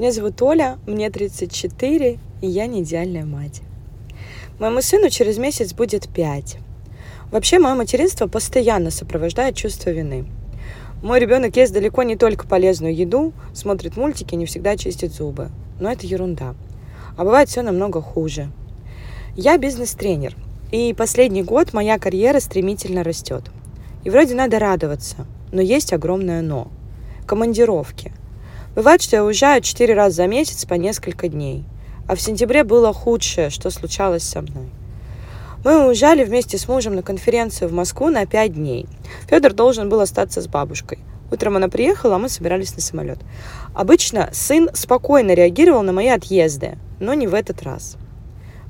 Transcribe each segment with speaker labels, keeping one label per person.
Speaker 1: Меня зовут Оля, мне 34, и я не идеальная мать. Моему сыну через месяц будет 5. Вообще, мое материнство постоянно сопровождает чувство вины. Мой ребенок ест далеко не только полезную еду, смотрит мультики, не всегда чистит зубы. Но это ерунда. А бывает все намного хуже. Я бизнес-тренер, и последний год моя карьера стремительно растет. И вроде надо радоваться, но есть огромное но. Командировки – Бывает, что я уезжаю четыре раза за месяц по несколько дней. А в сентябре было худшее, что случалось со мной. Мы уезжали вместе с мужем на конференцию в Москву на пять дней. Федор должен был остаться с бабушкой. Утром она приехала, а мы собирались на самолет. Обычно сын спокойно реагировал на мои отъезды, но не в этот раз.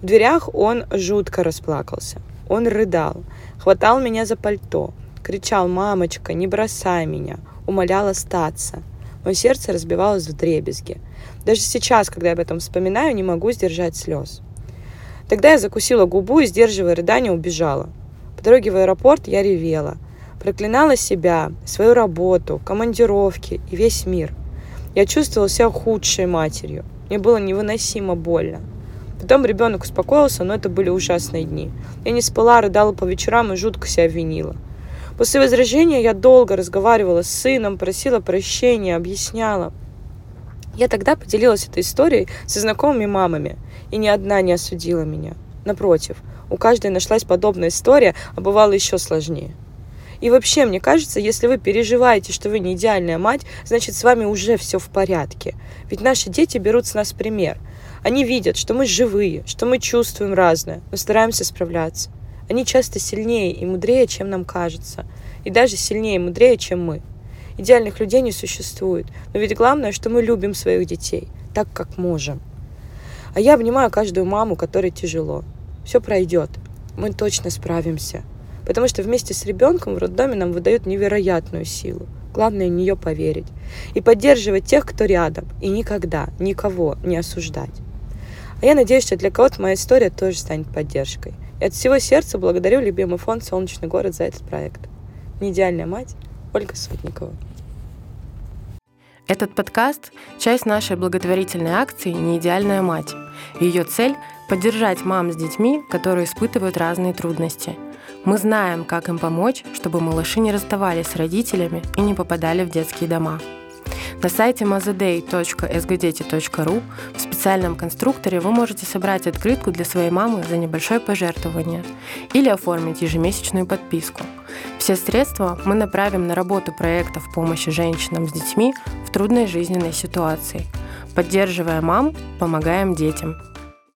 Speaker 1: В дверях он жутко расплакался. Он рыдал, хватал меня за пальто, кричал «Мамочка, не бросай меня!», умолял остаться. Мое сердце разбивалось в дребезги. Даже сейчас, когда я об этом вспоминаю, не могу сдержать слез. Тогда я закусила губу и, сдерживая рыдание, убежала. По дороге в аэропорт я ревела. Проклинала себя, свою работу, командировки и весь мир. Я чувствовала себя худшей матерью. Мне было невыносимо больно. Потом ребенок успокоился, но это были ужасные дни. Я не спала, рыдала по вечерам и жутко себя винила. После возражения я долго разговаривала с сыном, просила прощения, объясняла. Я тогда поделилась этой историей со знакомыми мамами, и ни одна не осудила меня. Напротив, у каждой нашлась подобная история, а бывало еще сложнее. И вообще, мне кажется, если вы переживаете, что вы не идеальная мать, значит, с вами уже все в порядке. Ведь наши дети берут с нас пример. Они видят, что мы живые, что мы чувствуем разное, но стараемся справляться. Они часто сильнее и мудрее, чем нам кажется. И даже сильнее и мудрее, чем мы. Идеальных людей не существует. Но ведь главное, что мы любим своих детей так, как можем. А я обнимаю каждую маму, которой тяжело. Все пройдет. Мы точно справимся. Потому что вместе с ребенком в роддоме нам выдают невероятную силу. Главное в нее поверить. И поддерживать тех, кто рядом. И никогда никого не осуждать. А я надеюсь, что для кого-то моя история тоже станет поддержкой. От всего сердца благодарю любимый фонд «Солнечный город» за этот проект. Неидеальная мать Ольга Сотникова.
Speaker 2: Этот подкаст – часть нашей благотворительной акции «Неидеальная мать». Ее цель – поддержать мам с детьми, которые испытывают разные трудности. Мы знаем, как им помочь, чтобы малыши не расставались с родителями и не попадали в детские дома. На сайте mazaday.sgdeti.ru в специальном конструкторе вы можете собрать открытку для своей мамы за небольшое пожертвование или оформить ежемесячную подписку. Все средства мы направим на работу проектов помощи женщинам с детьми в трудной жизненной ситуации. Поддерживая мам, помогаем детям.